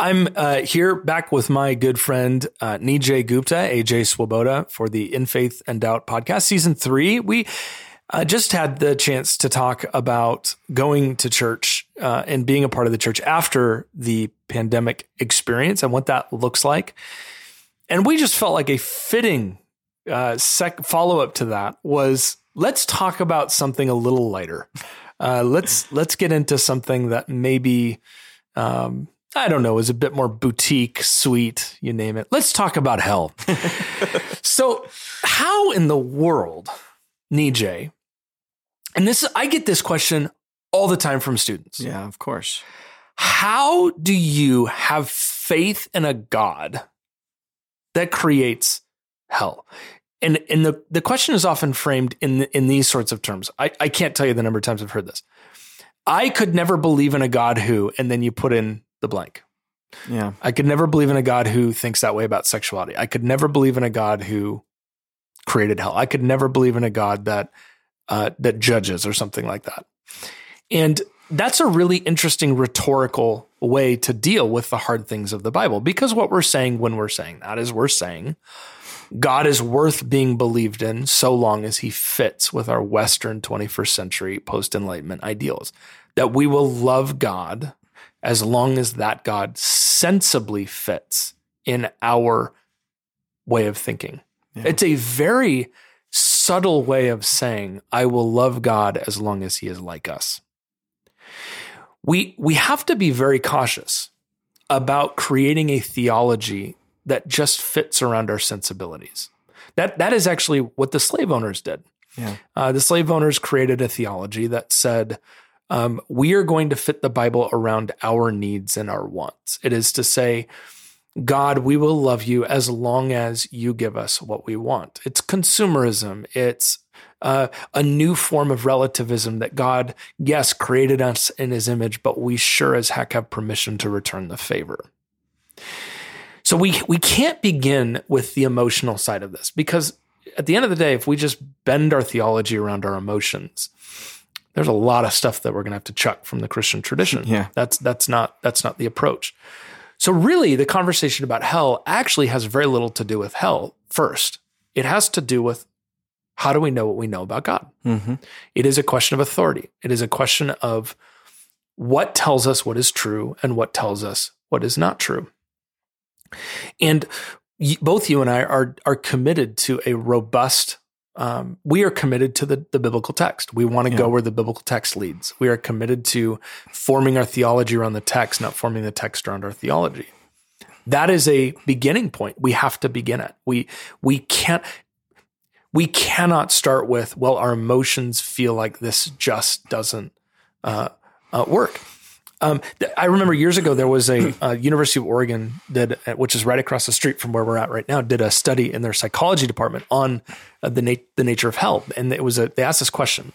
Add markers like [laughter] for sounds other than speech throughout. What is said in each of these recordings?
I'm uh, here back with my good friend uh, Nijay Gupta, AJ Swoboda, for the In Faith and Doubt podcast, season three. We uh, just had the chance to talk about going to church uh, and being a part of the church after the pandemic experience and what that looks like. And we just felt like a fitting uh, sec- follow up to that was let's talk about something a little lighter. Uh, let's let's get into something that maybe um, I don't know is a bit more boutique, sweet, you name it. Let's talk about hell. [laughs] so, how in the world, Nijay, and this I get this question all the time from students. Yeah, of course. How do you have faith in a God that creates hell? And and the, the question is often framed in in these sorts of terms. I, I can't tell you the number of times I've heard this. I could never believe in a God who, and then you put in the blank. Yeah. I could never believe in a God who thinks that way about sexuality. I could never believe in a God who created hell. I could never believe in a God that uh, that judges or something like that. And that's a really interesting rhetorical way to deal with the hard things of the Bible because what we're saying when we're saying that is we're saying God is worth being believed in so long as he fits with our Western 21st century post Enlightenment ideals. That we will love God as long as that God sensibly fits in our way of thinking. Yeah. It's a very subtle way of saying, I will love God as long as he is like us. We, we have to be very cautious about creating a theology that just fits around our sensibilities. That, that is actually what the slave owners did. Yeah. Uh, the slave owners created a theology that said, um, we are going to fit the Bible around our needs and our wants. It is to say, God, we will love you as long as you give us what we want. It's consumerism. It's uh, a new form of relativism that God, yes, created us in his image, but we sure as heck have permission to return the favor. So we we can't begin with the emotional side of this because at the end of the day, if we just bend our theology around our emotions, there's a lot of stuff that we're going to have to chuck from the Christian tradition. Yeah. That's that's not that's not the approach. So really the conversation about hell actually has very little to do with hell first. It has to do with how do we know what we know about God? Mm-hmm. It is a question of authority. It is a question of what tells us what is true and what tells us what is not true. And both you and I are are committed to a robust. Um, we are committed to the, the biblical text. We want to yeah. go where the biblical text leads. We are committed to forming our theology around the text, not forming the text around our theology. That is a beginning point. We have to begin it. We we can't we cannot start with well, our emotions feel like this just doesn't uh, uh, work. Um, I remember years ago there was a, a, [clears throat] University of Oregon did, which is right across the street from where we're at right now, did a study in their psychology department on uh, the na- the nature of hell, and it was a they asked this question: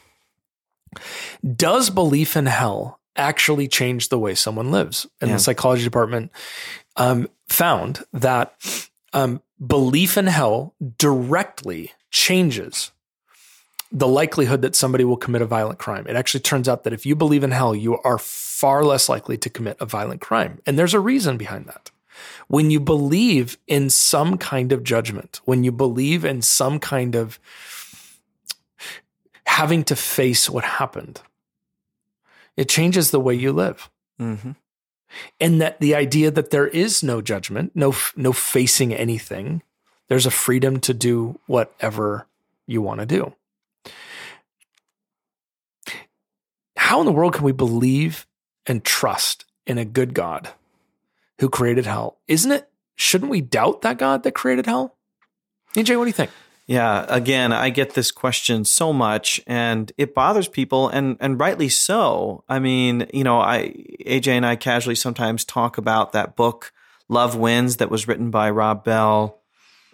Does belief in hell actually change the way someone lives? And yeah. the psychology department um, found that um, belief in hell directly changes the likelihood that somebody will commit a violent crime. It actually turns out that if you believe in hell, you are far less likely to commit a violent crime. And there's a reason behind that. When you believe in some kind of judgment, when you believe in some kind of having to face what happened, it changes the way you live. Mm-hmm. And that the idea that there is no judgment, no no facing anything, there's a freedom to do whatever you want to do. How in the world can we believe and trust in a good God who created hell? Isn't it? Shouldn't we doubt that God that created hell? AJ, what do you think? Yeah, again, I get this question so much and it bothers people and and rightly so. I mean, you know, I AJ and I casually sometimes talk about that book Love Wins that was written by Rob Bell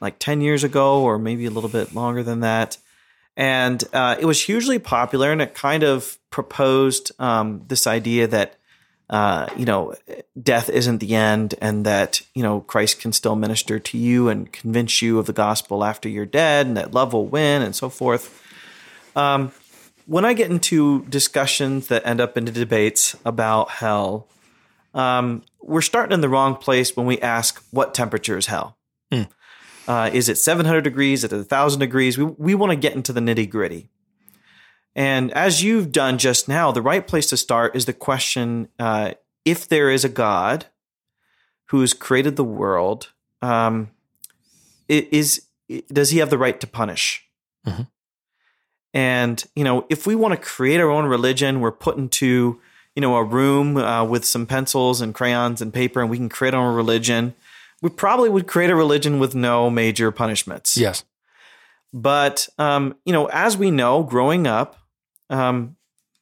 like 10 years ago or maybe a little bit longer than that and uh, it was hugely popular, and it kind of proposed um, this idea that uh, you know death isn't the end, and that you know Christ can still minister to you and convince you of the gospel after you're dead, and that love will win, and so forth. Um, when I get into discussions that end up into debates about hell, um, we're starting in the wrong place when we ask what temperature is hell. Mm. Uh, is it 700 degrees? Is it 1,000 degrees? We, we want to get into the nitty gritty. And as you've done just now, the right place to start is the question uh, if there is a God who has created the world, um, is does he have the right to punish? Mhm. And you know, if we want to create our own religion, we're put into you know a room uh, with some pencils and crayons and paper, and we can create our own religion. We probably would create a religion with no major punishments. Yes. But um, you know, as we know, growing up, um,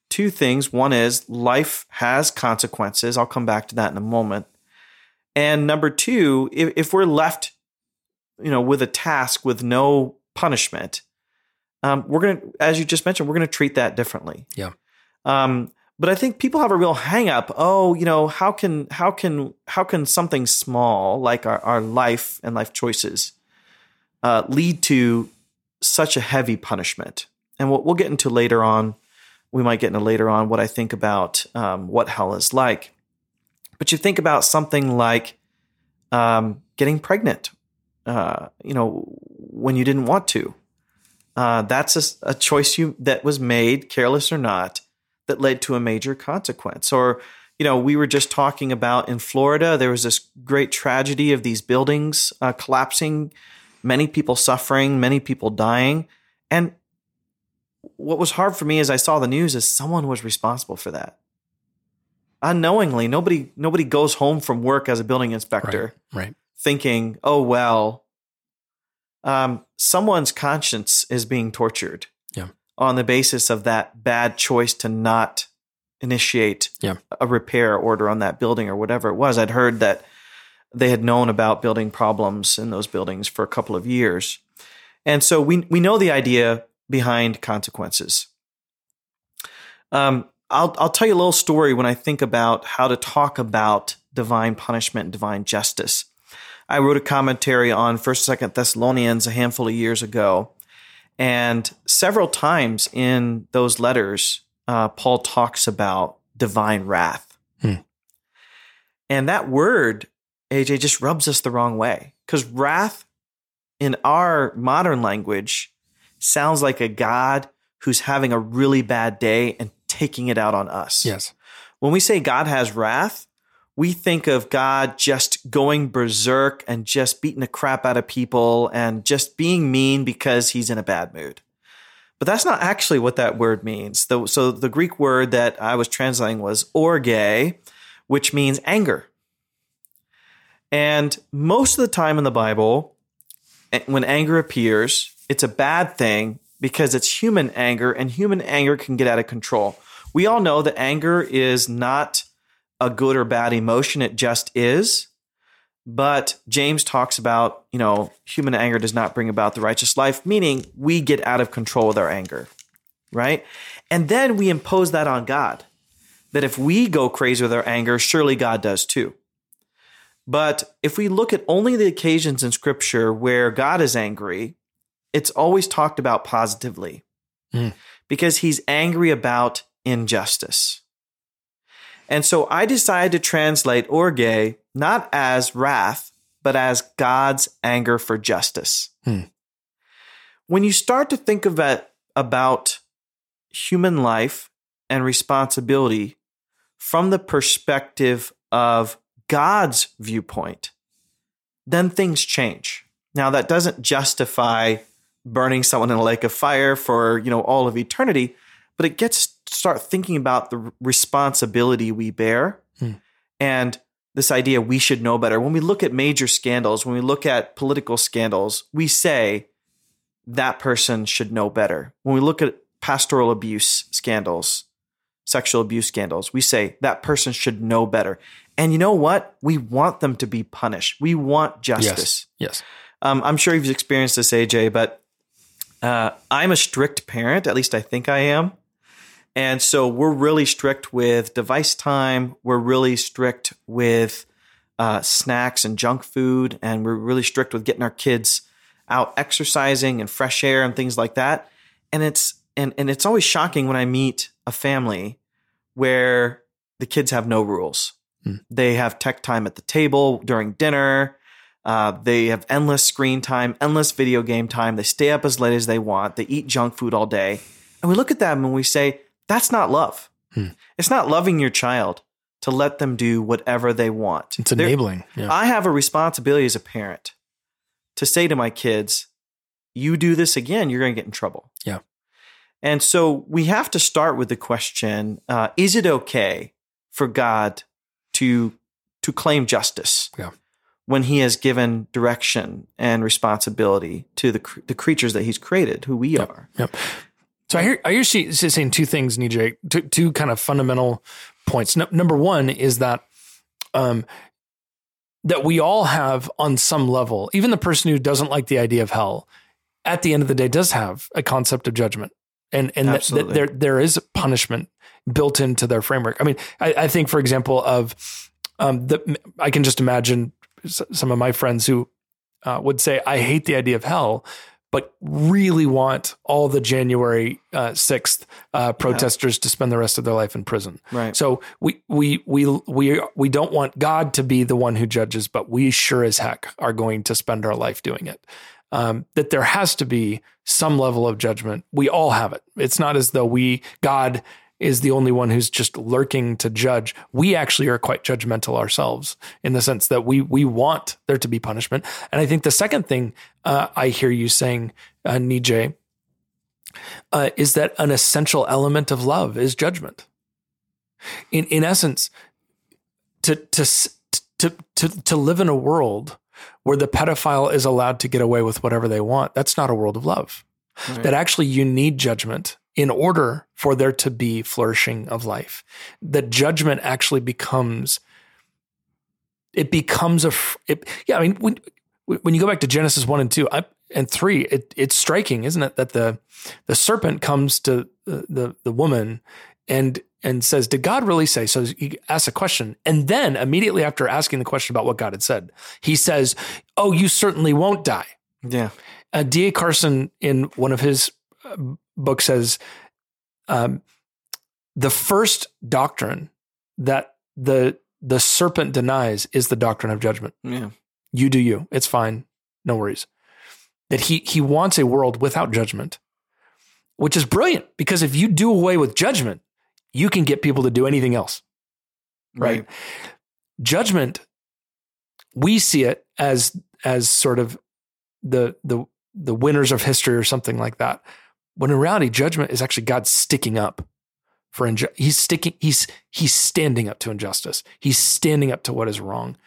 two things. One is life has consequences. I'll come back to that in a moment. And number two, if, if we're left, you know, with a task with no punishment, um, we're gonna, as you just mentioned, we're gonna treat that differently. Yeah. Um, but I think people have a real hang up. Oh, you know, how can how can how can something small like our, our life and life choices uh, lead to such a heavy punishment? And what we'll get into later on, we might get into later on what I think about um, what hell is like. But you think about something like um, getting pregnant, uh, you know, when you didn't want to. Uh, that's a, a choice you that was made, careless or not, that led to a major consequence. Or, you know, we were just talking about in Florida, there was this great tragedy of these buildings uh, collapsing, many people suffering, many people dying. And what was hard for me as I saw the news is someone was responsible for that. Unknowingly, nobody nobody goes home from work as a building inspector Right. thinking, "Oh well, um, someone's conscience is being tortured." Yeah. On the basis of that bad choice to not initiate Yeah. a repair order on that building or whatever it was. I'd heard that they had known about building problems in those buildings for a couple of years. And so we we know the idea behind consequences. Um, I'll I'll tell you a little story when I think about how to talk about divine punishment and divine justice. I wrote a commentary on First, Second Thessalonians a handful of years ago, and several times in those letters, uh, Paul talks about divine wrath, Hmm. and that word AJ just rubs us the wrong way because wrath in our modern language sounds like a God who's having a really bad day and taking it out on us. Yes. When we say God has wrath, we think of God just going berserk and just beating the crap out of people and just being mean because he's in a bad mood. But that's not actually what that word means. So the Greek word that I was translating was orge, which means anger. And most of the time in the Bible, eh, when anger appears, it's a bad thing because it's human anger and human anger can get out of control. We all know that anger is not a good or bad emotion, it just is. But James talks about, you know, human anger does not bring about the righteous life, meaning we get out of control with our anger, right? And then we impose that on God. That if we go crazy with our anger, surely God does too. But if we look at only the occasions in scripture where God is angry, it's always talked about positively Mm. because he's angry about injustice. And so I decided to translate orge not as wrath, but as God's anger for justice. Hmm. When you start to think about, about human life and responsibility from the perspective of God's viewpoint, then things change. Now that doesn't justify burning someone in a lake of fire for, you know, all of eternity, but it gets start thinking about the responsibility we bear Hmm. and this idea we should know better. When we look at major scandals, when we look at political scandals, we say that person should know better. When we look at pastoral abuse scandals, sexual abuse scandals, we say that person should know better. And you know what? We want them to be punished. We want justice. Yes. Um, I'm sure you've experienced this, AJ, but uh, I'm a strict parent. At least I think I am. And so we're really strict with device time. We're really strict with uh, snacks and junk food. And we're really strict with getting our kids out exercising and fresh air and things like that. And it's and, and it's always shocking when I meet a family where the kids have no rules. Hmm. They have tech time at the table during dinner. Uh, they have endless screen time, endless video game time. They stay up as late as they want. They eat junk food all day. And we look at them and we say, that's not love. Hmm. It's not loving your child to let them do whatever they want. It's enabling. Yeah. I have a responsibility as a parent to say to my kids, you do this again, you're going to get in trouble. Yeah. And so we have to start with the question uh, is it okay for God to, to claim justice? Yeah. When he has given direction and responsibility to the, the creatures that he's created, who we yep. are. Yep. So I hear I hear she saying two things, Nijay, two, two kind of fundamental points. No, number one is that um, that we all have on some level, even the person who doesn't like the idea of hell, at the end of the day, does have a concept of judgment, and and that, that there there is punishment built into their framework. I mean, I, I think, for example, of um, the I can just imagine some of my friends who uh, would say, "I hate the idea of hell," but really want all the January uh, sixth uh, protesters yeah. to spend the rest of their life in prison. Right. So we we we we we don't want God to be the one who judges, but we sure as heck are going to spend our life doing it. Um, that there has to be some level of judgment. We all have it. It's not as though we God is the only one who's just lurking to judge. We actually are quite judgmental ourselves in the sense that we we want there to be punishment. And I think the second thing uh, I hear you saying, uh, Nijay, uh, is that an essential element of love is judgment. In in essence, to to to to to live in a world where the pedophile is allowed to get away with whatever they want, that's not a world of love. Right. That actually you need judgment in order for there to be flourishing of life. That judgment actually becomes it becomes a it, yeah. I mean, when when you go back to Genesis one and two I, and three, it, it's striking, isn't it, that the the serpent comes to the, the the woman and and says, "Did God really say?" So he asks a question, and then immediately after asking the question about what God had said, he says, "Oh, you certainly won't die." Yeah. Uh, D.A. Carson, in one of his uh, book says um, the first doctrine that the the serpent denies is the doctrine of judgment. Yeah. You do you. It's fine. No worries. That he he wants a world without judgment, which is brilliant because if you do away with judgment, you can get people to do anything else. Right? right. Judgment we see it as as sort of the the the winners of history or something like that. When in reality, judgment is actually God sticking up for injustice. He's sticking. He's he's standing up to injustice. He's standing up to what is wrong.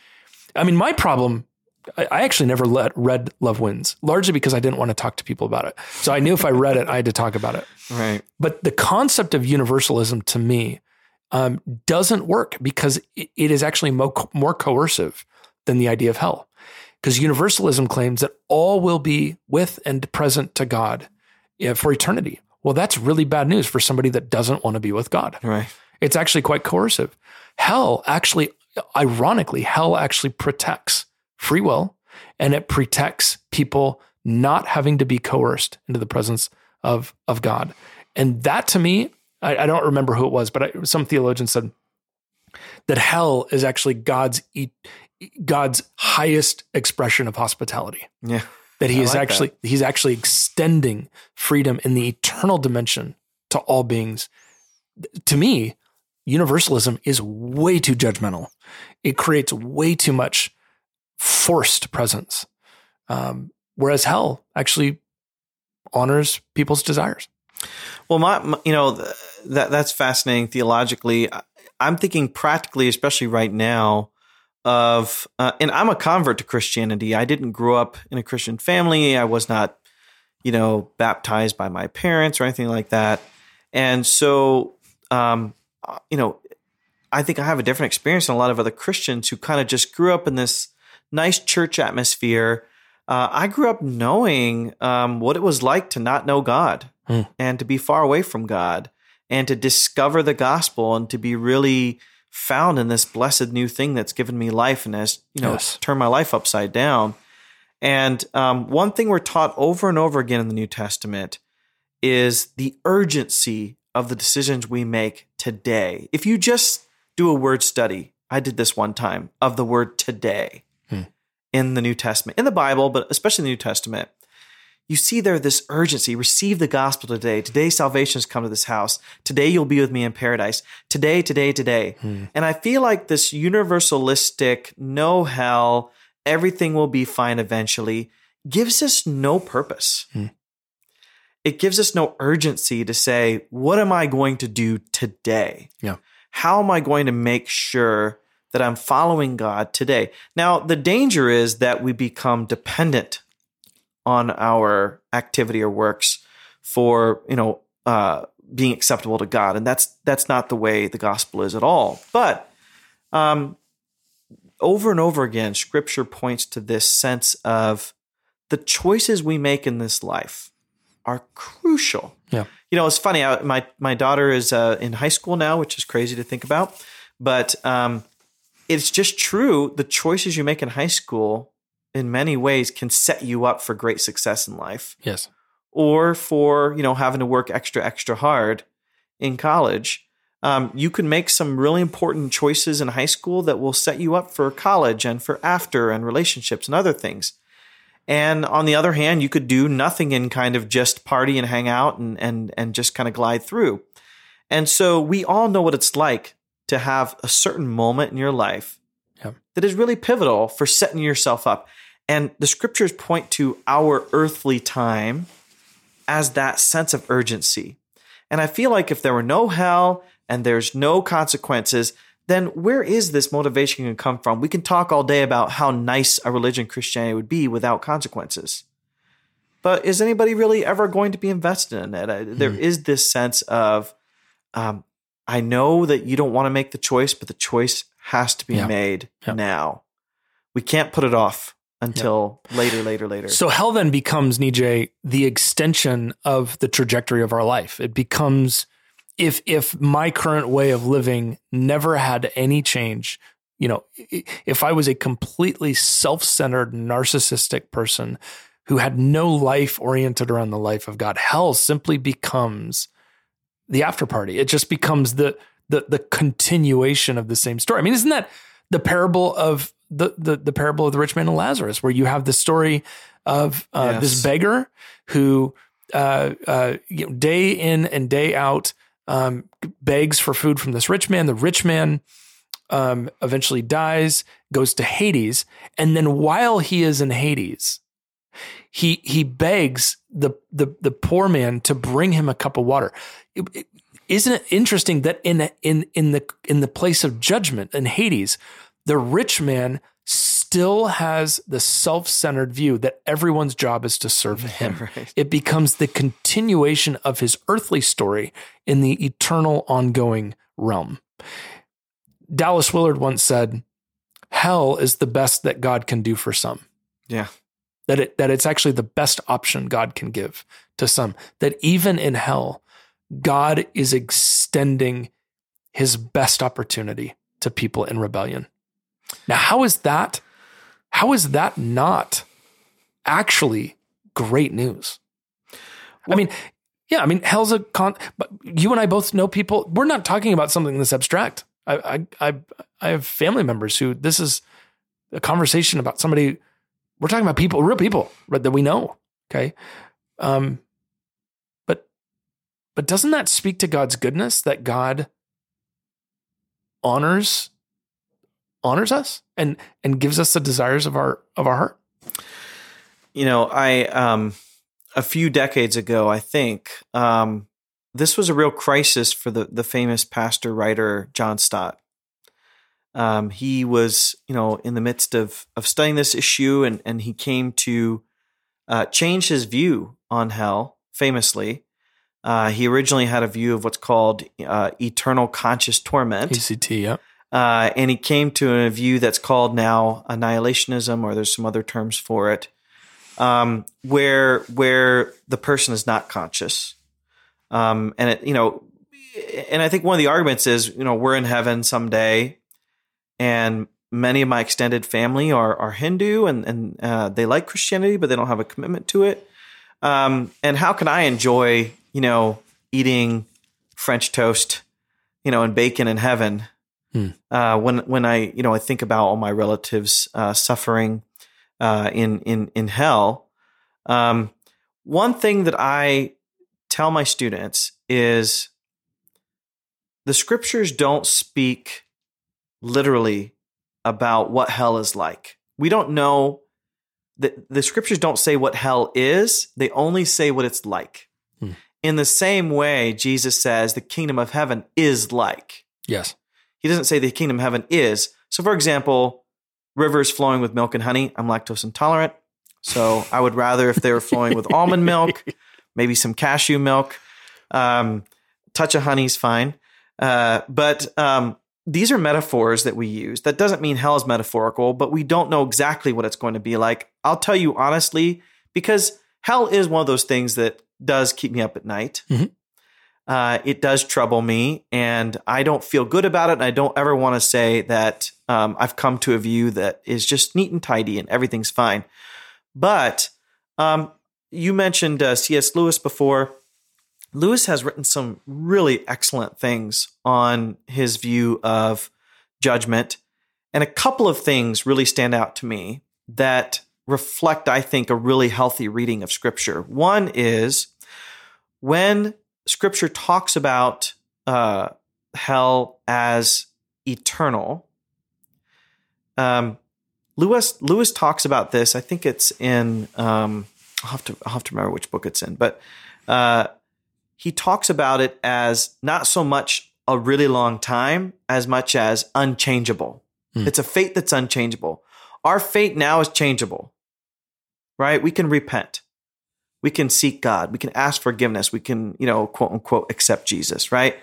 I mean, my problem. I, I actually never let, read Love Wins, largely because I didn't want to talk to people about it. So I knew if I read it, I had to talk about it. Right. But the concept of universalism to me um, doesn't work because it, it is actually mo- more coercive than the idea of hell. Because universalism claims that all will be with and present to God for eternity. Well, that's really bad news for somebody that doesn't want to be with God. Right. It's actually quite coercive. Hell actually, ironically, hell actually protects free will and it protects people not having to be coerced into the presence of, of God. And that to me, I, I don't remember who it was, but I, some theologian said that hell is actually God's God's highest expression of hospitality. Yeah that he I is like actually that. he's actually extending freedom in the eternal dimension to all beings. To me, universalism is way too judgmental. It creates way too much forced presence, um, whereas hell actually honors people's desires. Well, my, my you know that that's fascinating theologically. I'm thinking practically, especially right now of, uh, and I'm a convert to Christianity. I didn't grow up in a Christian family. I was not, you know, baptized by my parents or anything like that. And so, um, uh, you know, I think I have a different experience than a lot of other Christians who kind of just grew up in this nice church atmosphere. Uh, I grew up knowing um, what it was like to not know God mm. and to be far away from God and to discover the gospel and to be really found in this blessed new thing that's given me life and has you know yes. turned my life upside down. And um, one thing we're taught over and over again in the New Testament is the urgency of the decisions we make today. If you just do a word study I did this one time of the word today in the New Testament, in the Bible, but especially in the New Testament. You see there this urgency. Receive the gospel today. Today salvation has come to this house. Today you'll be with me in paradise. Today, today, today. Hmm. And I feel like this universalistic, no hell, everything will be fine eventually gives us no purpose. Hmm. It gives us no urgency to say, what am I going to do today? Yeah. How am I going to make sure that I'm following God today? Now, the danger is that we become dependent on our activity or works for, you know, uh, being acceptable to God, and that's that's not the way the gospel is at all. But um, over and over again, Scripture points to this sense of the choices we make in this life are crucial. Yeah. You know, it's funny. I, my my daughter is uh, in high school now, which is crazy to think about, but um, it's just true. The choices you make in high school, in many ways, can set you up for great success in life. Yes. or for you know having to work extra extra hard in college. Um, you can make some really important choices in high school that will set you up for college and for after and relationships and other things. And on the other hand you could do nothing and kind of just party and hang out and and and just kind of glide through. And so we all know what it's like to have a certain moment in your life Yep. that is really pivotal for setting yourself up and the scriptures point to our earthly time as that sense of urgency. And I feel like if there were no hell and there's no consequences, then where is this motivation going to come from? We can talk all day about how nice a religion Christianity would be without consequences. But is anybody really ever going to be invested in it? Uh, There is this sense of, um, I know that you don't want to make the choice, but the choice has to be Yeah. made Yeah. now. We can't put it off until later, later, later. So hell then becomes Nijay the extension of the trajectory of our life. It becomes if if my current way of living never had any change, you know, if I was a completely self-centered narcissistic person who had no life oriented around the life of God, hell simply becomes the after party. It just becomes the the the continuation of the same story. I mean, isn't that the parable of the the, the parable of the rich man and Lazarus, where you have the story of uh, Yes. this beggar who uh, uh, you know, day in and day out um, begs for food from this rich man. The rich man um, eventually dies, goes to Hades, and then while he is in Hades, he he begs the the the poor man to bring him a cup of water. It- it- isn't it interesting that in in in the in the place of judgment in Hades, the rich man still has the self-centered view that everyone's job is to serve [laughs] him. right. It becomes the continuation of his earthly story in the eternal ongoing realm. Dallas Willard once said, "Hell is the best that God can do for some." Yeah. that it that it's actually the best option God can give to some. That even in hell, God is extending his best opportunity to people in rebellion. Now, how is that? How is that not actually great news? I mean, yeah, I mean, hell's a con. But you and I both know people. We're not talking about something this abstract. I, I, I, I have family members who this is a conversation about somebody. We're talking about people, real people right, that we know. Okay, um, but doesn't that speak to God's goodness that God honors honors us and and gives us the desires of our of our heart? You know, I um a few decades ago, I think, um, this was a real crisis for the the famous pastor writer John Stott. Um, he was, you know, in the midst of of studying this issue, and and he came to uh, change his view on hell. Famously, uh, he originally had a view of what's called uh, eternal conscious torment. ECT, yeah. Uh, and he came to a view that's called now annihilationism, or there's some other terms for it, um, where where the person is not conscious, um, and it, you know, and I think one of the arguments is, you know, we're in heaven someday, and many of my extended family are are Hindu, and and uh, they like Christianity, but they don't have a commitment to it. Um, and how can I enjoy, you know, eating French toast, you know, and bacon in heaven? Hmm. Uh, when when I you know I think about all my relatives uh, suffering uh, in in in hell, um, one thing that I tell my students is the scriptures don't speak literally about what hell is like. We don't know the, the scriptures don't say what hell is, they only say what it's like. Hmm. In the same way, Jesus says the kingdom of heaven is like. Yes. He doesn't say the kingdom of heaven is. So, for example, rivers flowing with milk and honey. I'm lactose intolerant. So, I would rather if they were flowing with almond milk, [laughs] maybe some cashew milk. Um, touch of honey is fine. Uh, but um, these are metaphors that we use. That doesn't mean hell is metaphorical, but we don't know exactly what it's going to be like. I'll tell you honestly, because hell is one of those things that does keep me up at night. Mhm. Uh, it does trouble me, and I don't feel good about it. And I don't ever want to say that um, I've come to a view that is just neat and tidy and everything's fine. But um, you mentioned uh, C.S. Lewis before. Lewis has written some really excellent things on his view of judgment. And a couple of things really stand out to me that reflect, I think, a really healthy reading of Scripture. One is when Scripture talks about uh, hell as eternal. Um, Lewis Lewis talks about this. I think it's in. Um, I'll have to I'll have to remember which book it's in, but uh, he talks about it as not so much a really long time as much as unchangeable. Hmm. It's a fate that's unchangeable. Our fate now is changeable, right? We can repent. We can seek God. We can ask forgiveness. We can, you know, quote unquote, accept Jesus, right?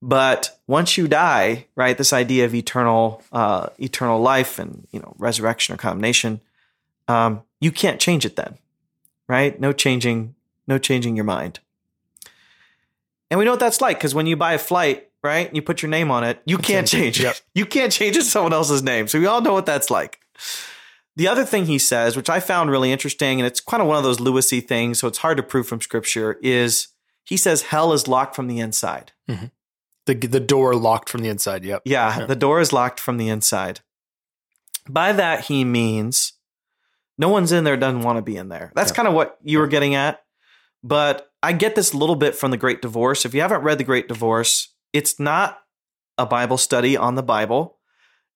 But once you die, right, this idea of eternal, uh, eternal life and you know resurrection or condemnation, um, you can't change it then, right? No changing, no changing your mind. And we know what that's like because when you buy a flight, right, and you put your name on it, you can't change it. Yep. You can't change it to someone else's name. So we all know what that's like. The other thing he says, which I found really interesting, and it's kind of one of those Lewisy things, so it's hard to prove from scripture, is he says hell is locked from the inside. Mm-hmm. The the door locked from the inside. Yep. Yeah, Yeah. the door is locked from the inside. By that, he means no one's in there doesn't want to be in there. That's Yeah. kind of what you were getting at. But I get this a little bit from the Great Divorce. If you haven't read the Great Divorce, it's not a Bible study on the Bible.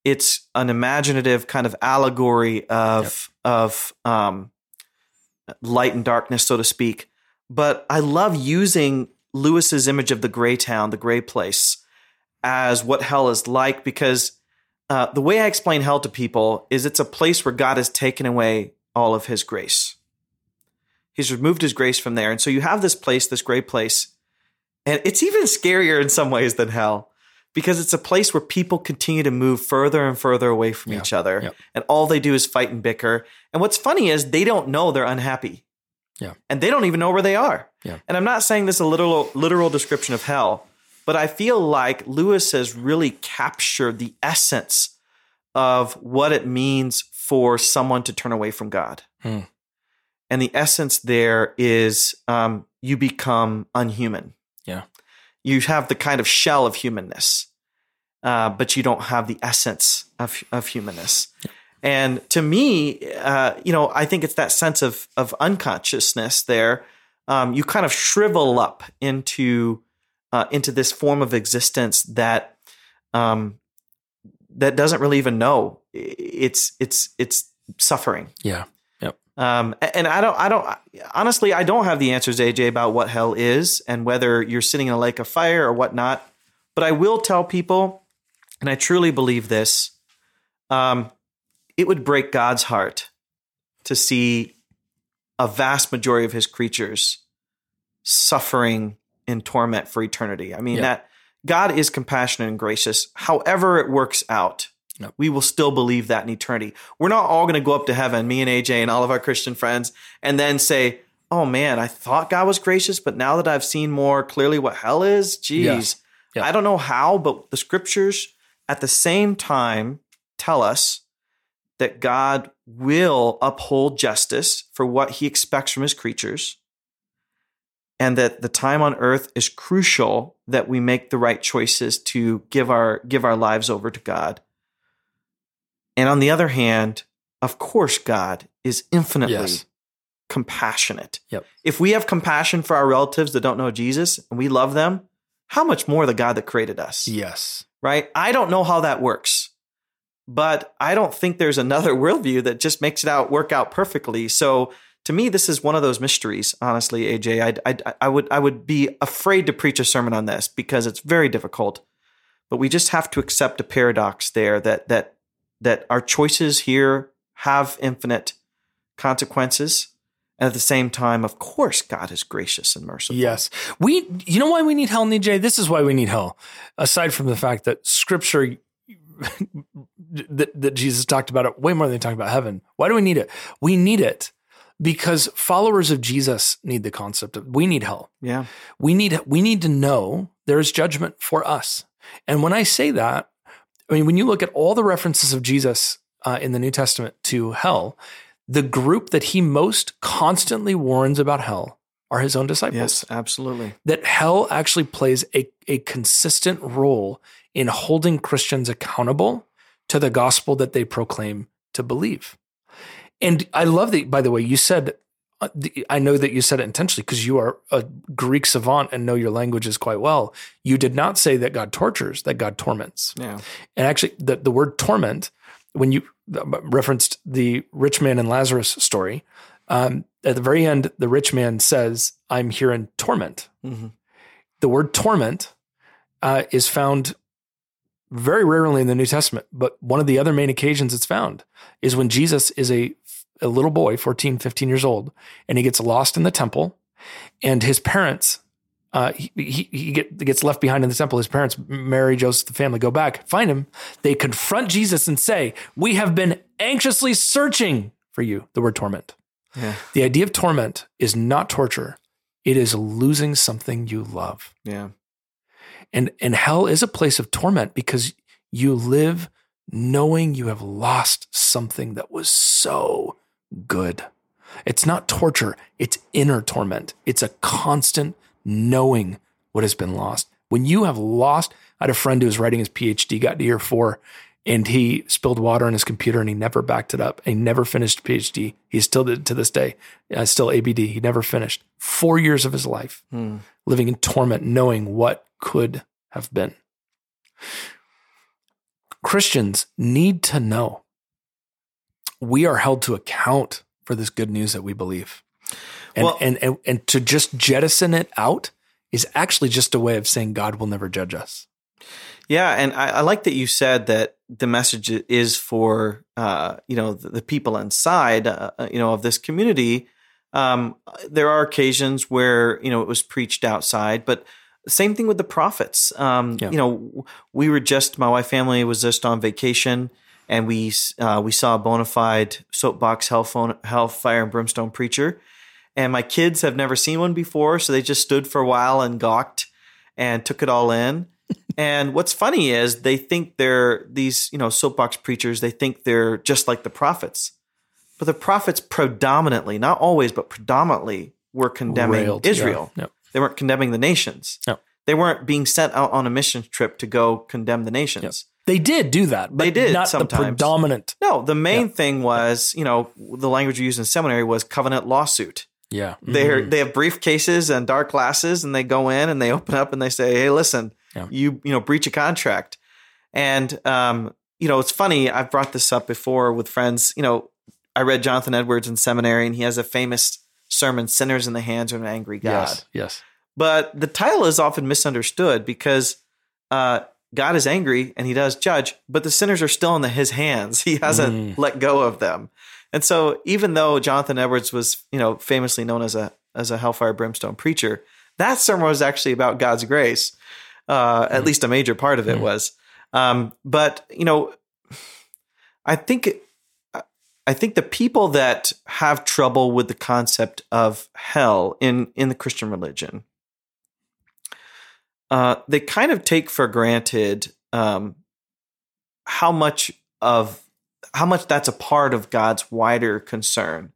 It's an imaginative kind of allegory of of um, light and darkness, so to speak. But I love using Lewis's image of the gray town, the gray place, as what hell is like because uh, the way I explain hell to people is it's a place where God has taken away all of his grace. He's removed his grace from there. And so you have this place, this gray place, and it's even scarier in some ways than hell because it's a place where people continue to move further and further away from Yeah. each other. Yep. And all they do is fight and bicker. And what's funny is they don't know they're unhappy. Yeah. And they don't even know where they are. Yeah. And I'm not saying this is a literal literal description of hell, but I feel like Lewis has really captured the essence of what it means for someone to turn away from God. Hmm. And the essence there is um, you become unhuman. You have the kind of shell of humanness, uh, but you don't have the essence of, of humanness. And to me, uh, you know, I think it's that sense of of unconsciousness there. Um, you kind of shrivel up into uh, into this form of existence that um, that doesn't really even know it's it's it's suffering. Yeah. Um, and I don't, I don't, honestly, I don't have the answers, AJ, about what hell is and whether you're sitting in a lake of fire or whatnot. But I will tell people, and I truly believe this, um, it would break God's heart to see a vast majority of his creatures suffering in torment for eternity. I mean, Yeah. that God is compassionate and gracious. However, it works out, We will still believe that in eternity. We're not all going to go up to heaven, me and AJ and all of our Christian friends, and then say, "Oh man, I thought God was gracious, but now that I've seen more clearly what hell is, geez, Yeah. I don't know how." But the scriptures, at the same time, tell us that God will uphold justice for what He expects from His creatures, and that the time on earth is crucial that we make the right choices to give our give our lives over to God. And on the other hand, of course God is infinitely Yes. compassionate. Yep. If we have compassion for our relatives that don't know Jesus and we love them, how much more the God that created us? Yes. right? I don't know how that works, but I don't think there's another [laughs] worldview that just makes it out work out perfectly. So to me, this is one of those mysteries. Honestly, AJ, I, I, I would I would be afraid to preach a sermon on this because it's very difficult. But we just have to accept a paradox there that that that our choices here have infinite consequences. And at the same time, of course, God is gracious and merciful. Yes. We you know why we need hell, DJ? This is why we need hell. Aside from the fact that scripture [laughs] that, that Jesus talked about it way more than he talked about heaven. Why do we need it? We need it because followers of Jesus need the concept of we need hell. Yeah. We need we need to know there is judgment for us. And when I say that, I mean when you look at all the references of Jesus uh, in the New Testament to hell, the group that he most constantly warns about hell are his own disciples Yes, absolutely. that hell actually plays a, a consistent role in holding Christians accountable to the gospel that they proclaim to believe. And I love that, by the way, you said, I know that you said it intentionally because you are a Greek savant and know your languages quite well. You did not say that God tortures, that God torments. Yeah. And actually, the, the word torment, when you uh, referenced the rich man and Lazarus story, um, at the very end, the rich man says, I'm here in torment. hmm The word torment uh, is found very rarely in the New Testament, but one of the other main occasions it's found is when Jesus is a, a little boy, 14, 15 years old, and he gets lost in the temple, and his parents, uh, he, he, he get, gets left behind in the temple. His parents, Mary, Joseph, the family, go back, find him. They confront Jesus and say, We have been anxiously searching for you. The word torment. Yeah. The idea of torment is not torture, it is losing something you love. Yeah. And and hell is a place of torment because you live knowing you have lost something that was so good. It's not torture, it's inner torment. It's a constant knowing what has been lost. When you have lost, I had a friend who was writing his PhD, got to year four, and he spilled water on his computer and he never backed it up. He never finished PhD. He's still to this day, uh, still ABD. He never finished. Four years of his life Hmm. living in torment, knowing what could have been. Christians need to know we are held to account for this good news that we believe. And, Well- and, and, and to just jettison it out is actually just a way of saying God will never judge us. Yeah, and I, I like that you said that the message is for uh, you know the, the people inside uh, you know of this community. Um, there are occasions where you know it was preached outside, but same thing with the prophets. Um, Yeah. You know, we were just my wife family was just on vacation, and we uh, we saw a bona fide soapbox hellphone, hellfire and brimstone preacher, and my kids have never seen one before, so they just stood for a while and gawked and took it all in. [laughs] and what's funny is they think they're these, you know, soapbox preachers, they think they're just like the prophets. But the prophets predominantly, not always, but predominantly were condemning Railed, yeah. Israel. Yep. They weren't condemning the nations. No. They weren't being sent out on a mission trip to go condemn the nations. They did do that, but They did not the sometimes. predominant. No, the main thing was, you know, the language we used in seminary was covenant lawsuit. Yeah. They're they have briefcases and dark glasses, and they go in and they open up and they say, "Hey, listen, Yeah. you you know breach a contract." And um, you know, it's funny. I've brought this up before with friends. You know, I read Jonathan Edwards in seminary, and he has a famous sermon, "Sinners in the Hands of an Angry God." Yes. Yes. But the title is often misunderstood because uh, God is angry and He does judge, but the sinners are still in the, His hands. [laughs] He hasn't Mm. let go of them. And so, even though Jonathan Edwards was, you know, famously known as a as a hellfire brimstone preacher, that sermon was actually about God's grace. Uh, At least a major part of it Mm. was. Um, but you know, I think I think the people that have trouble with the concept of hell in in the Christian religion, uh, they kind of take for granted um, how much of how much that's a part of God's wider concern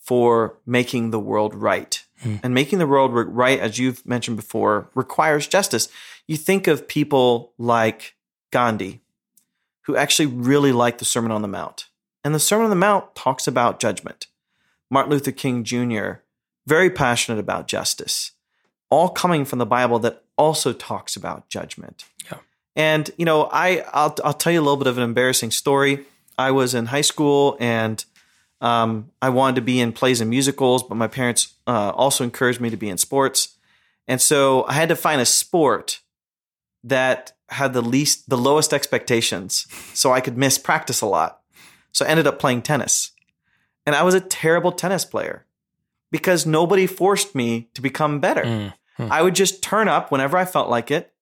for making the world right Hmm. And making the world right, as you've mentioned before, requires justice. You think of people like Gandhi, who actually really liked the Sermon on the Mount. And the Sermon on the Mount talks about judgment. Martin Luther King Jr., very passionate about justice, all coming from the Bible that also talks about judgment. Yeah. And, you know, I, I'll, I'll tell you a little bit of an embarrassing story. I was in high school and um, I wanted to be in plays and musicals, but my parents uh, also encouraged me to be in sports. And so I had to find a sport that had the least, the lowest expectations so I could miss practice a lot. So I ended up playing tennis. And I was a terrible tennis player because nobody forced me to become better. Mm-hmm. I would just turn up whenever I felt like it.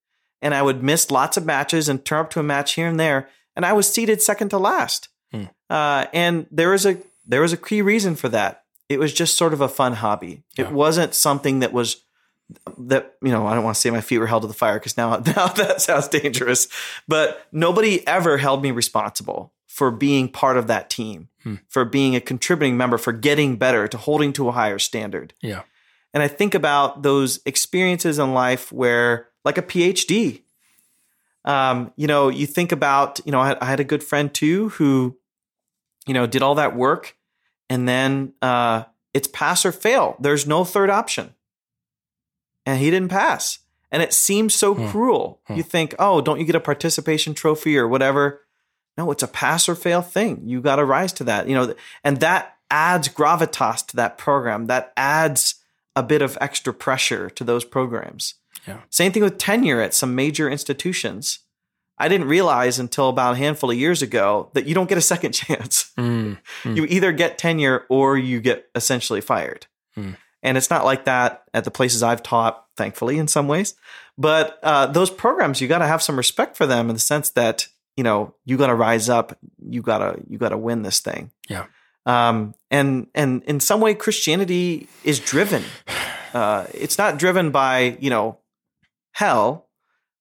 And I would miss lots of matches and turn up to a match here and there. And I was seeded second to last. Mm. Uh, and there was a there was a key reason for that. It was just sort of a fun hobby. Yeah. It wasn't something that was that you know I don't want to say my feet were held to the fire because now [laughs] now that sounds dangerous. But nobody ever held me responsible for being part of that team, hmm. for being a contributing member, for getting better, to holding to a higher standard. Yeah. And I think about those experiences in life where, like a PhD, um, you know, you think about, you know, I, I, had a good friend too who, you know, did all that work and then uh, it's pass or fail. There's no third option. And he didn't pass. And it seems so hmm. cruel. Hmm. You think, oh, don't you get a participation trophy or whatever? No, it's a pass or fail thing. You got to rise to that, you know, and that adds gravitas to that program. That adds a bit of extra pressure to those programs. Yeah. Same thing with tenure at some major institutions. I didn't realize until about a handful of years ago that you don't get a second [laughs] chance. Mm, mm. You either get tenure or you get essentially fired. Mm. And it's not like that at the places I've taught, thankfully, in some ways. But uh, those programs, you got to have some respect for them in the sense that you know, you got to rise up. You gotta you gotta win this thing. Yeah. Um, and and in some way, Christianity is driven. Uh, it's not driven by you know hell,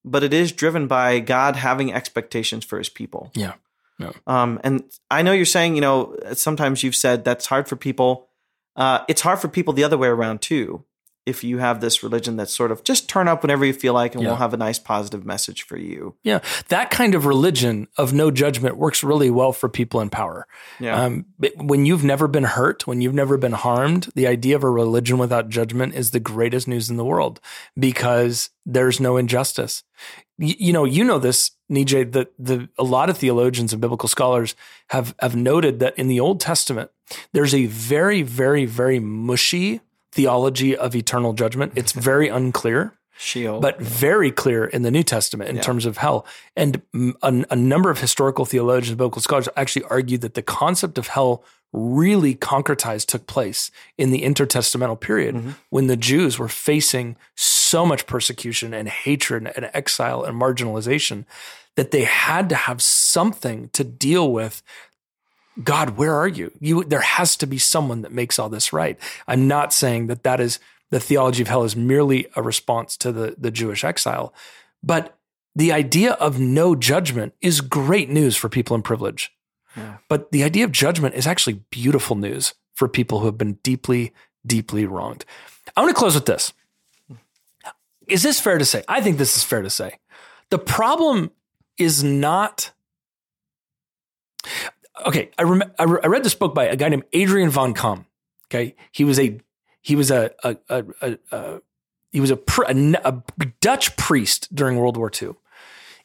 but it is driven by God having expectations for His people. Yeah. Yeah. Um, and I know you're saying, you know, sometimes you've said that's hard for people. Uh, it's hard for people the other way around too if you have this religion that's sort of just turn up whenever you feel like and yeah. we'll have a nice positive message for you. Yeah. That kind of religion of no judgment works really well for people in power. Yeah. Um, when you've never been hurt, when you've never been harmed, the idea of a religion without judgment is the greatest news in the world because there's no injustice. You, you know, you know this, Nijay, that the a lot of theologians and biblical scholars have have noted that in the Old Testament, there's a very, very, very mushy theology of eternal judgment. It's very unclear. Sheol. But very clear in the New Testament in yeah. terms of hell. And a, a, number of historical theologians and biblical scholars actually argue that the concept of hell really concretized took place in the intertestamental period mm-hmm. when the Jews were facing so much persecution and hatred and exile and marginalization that they had to have something to deal with God, where are you? You, there has to be someone that makes all this right. I'm not saying that that is the theology of hell is merely a response to the, the Jewish exile, but the idea of no judgment is great news for people in privilege. Yeah. But the idea of judgment is actually beautiful news for people who have been deeply, deeply wronged. I want to close with this. Is this fair to say? I think this is fair to say. The problem is not okay, I, rem- I, re- I read this book by a guy named Adrian van Kaam. Okay, he was a he was a a, a, a, a he was a, pr- a, Dutch priest during World War II,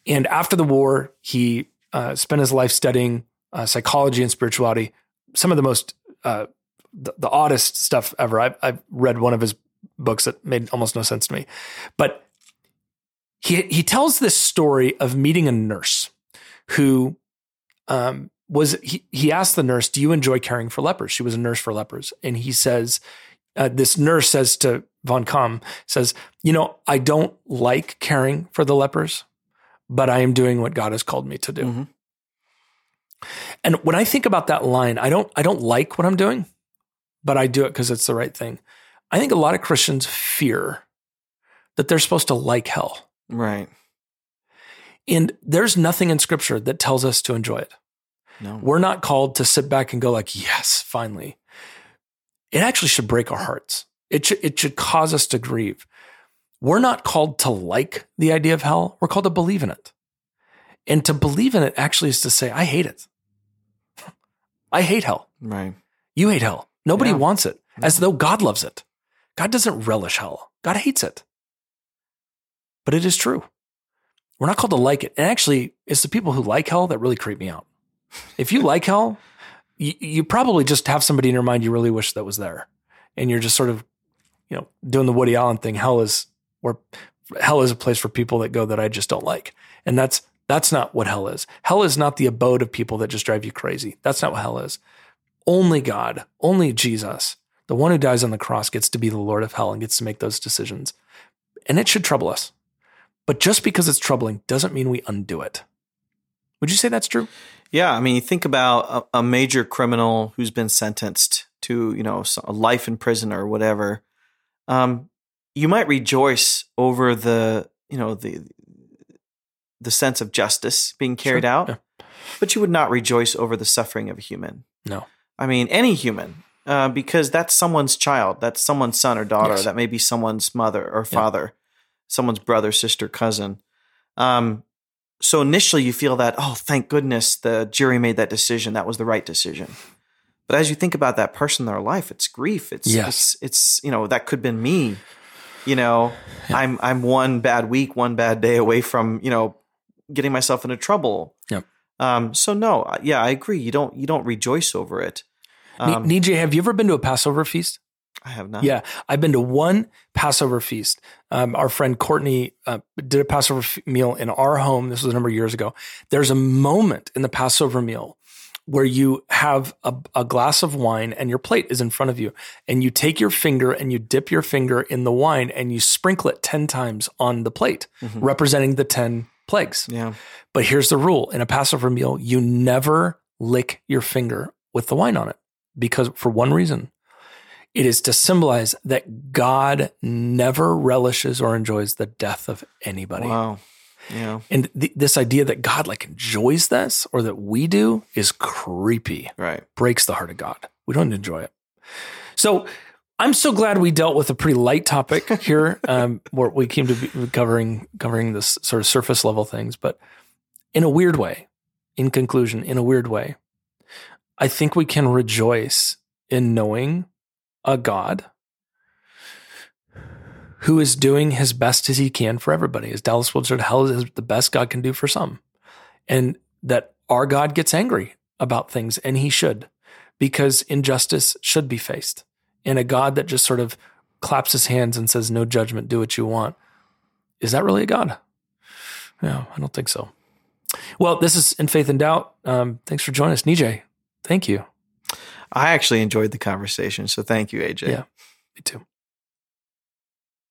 and after the war, he uh, spent his life studying uh, psychology and spirituality. Some of the most uh, the, the, oddest stuff ever. I've, I've read one of his books that made almost no sense to me, but he he tells this story of meeting a nurse who um, was he, he asked the nurse, Do you enjoy caring for lepers? She was a nurse for lepers. And he says, uh, This nurse says to Von Kaam, says, You know, I don't like caring for the lepers, but I am doing what God has called me to do. Mm-hmm. And when I think about that line, I don't I don't like what I'm doing, but I do it because it's the right thing. I think a lot of Christians fear that they're supposed to like hell. Right. And there's nothing in scripture that tells us to enjoy it. No. We're not called to sit back and go like, yes, finally. It actually should break our hearts It should, it should cause us to grieve. We're not called to like the idea of hell. We're called to believe in it. And to believe in it actually is to say, I hate it. [laughs] I hate hell. Right. You hate hell. Nobody Yeah. wants it, as though God loves it. God doesn't relish hell. God hates it. But it is true. We're not called to like it. And actually, it's the people who like hell that really creep me out. If you like hell, you, you probably just have somebody in your mind you really wish that was there. And you're just sort of, you know, doing the Woody Allen thing. Hell is where hell is a place for people that go that I just don't like. And that's that's not what hell is. Hell is not the abode of people that just drive you crazy. That's not what hell is. Only God, only Jesus, the one who dies on the cross, gets to be the Lord of hell and gets to make those decisions. And it should trouble us. But just because it's troubling doesn't mean we undo it. Would you say that's true? Yeah, I mean, you think about a, a major criminal who's been sentenced to, you know, a life in prison or whatever. Um, you might rejoice over the, you know, the the sense of justice being carried Sure, out, yeah. but you would not rejoice over the suffering of a human. No. I mean, any human, uh, because that's someone's child, that's someone's son or daughter, Yes. that may be someone's mother or Yeah. father, someone's brother, sister, cousin. Um, so initially you feel that, oh, thank goodness the jury made that decision. That was the right decision. But as you think about that person, their life, it's grief. It's Yes. it's it's you know that could have been me. You know, I'm I'm one bad week, one bad day away from you know getting myself into trouble. Yep. Um. So no, yeah, I agree. You don't you don't rejoice over it. Um, Nijay, have you ever been to a Passover feast? I have not. Yeah, I've been to one Passover feast. Um, our friend Courtney uh, did a Passover f- meal in our home. This was a number of years ago. There's a moment in the Passover meal where you have a, a glass of wine and your plate is in front of you, and you take your finger and you dip your finger in the wine and you sprinkle it 10 times on the plate, Mhm. representing the 10 plagues. Yeah. But here's the rule in a Passover meal, you never lick your finger with the wine on it because for one reason. It is to symbolize that God never relishes or enjoys the death of anybody. Wow. Yeah. And th- this idea that God like enjoys this or that we do is creepy, Right. breaks the heart of God. We don't enjoy it. So I'm so glad we dealt with a pretty light topic [laughs] here, um, where we came to be covering covering this sort of surface level things, but in a weird way. In conclusion, in a weird way, I think we can rejoice in knowing a God who is doing his best as he can for everybody. As Dallas Willard said, hell is the best God can do for some, and that our God gets angry about things, and he should, because injustice should be faced and a God that just sort of claps his hands and says, No judgment, do what you want. Is that really a God? No, I don't think so. Well, this is In Faith and Doubt. Um, thanks for joining us, Nijay. Thank you. I actually enjoyed the conversation. So thank you, AJ. Yeah. Me too.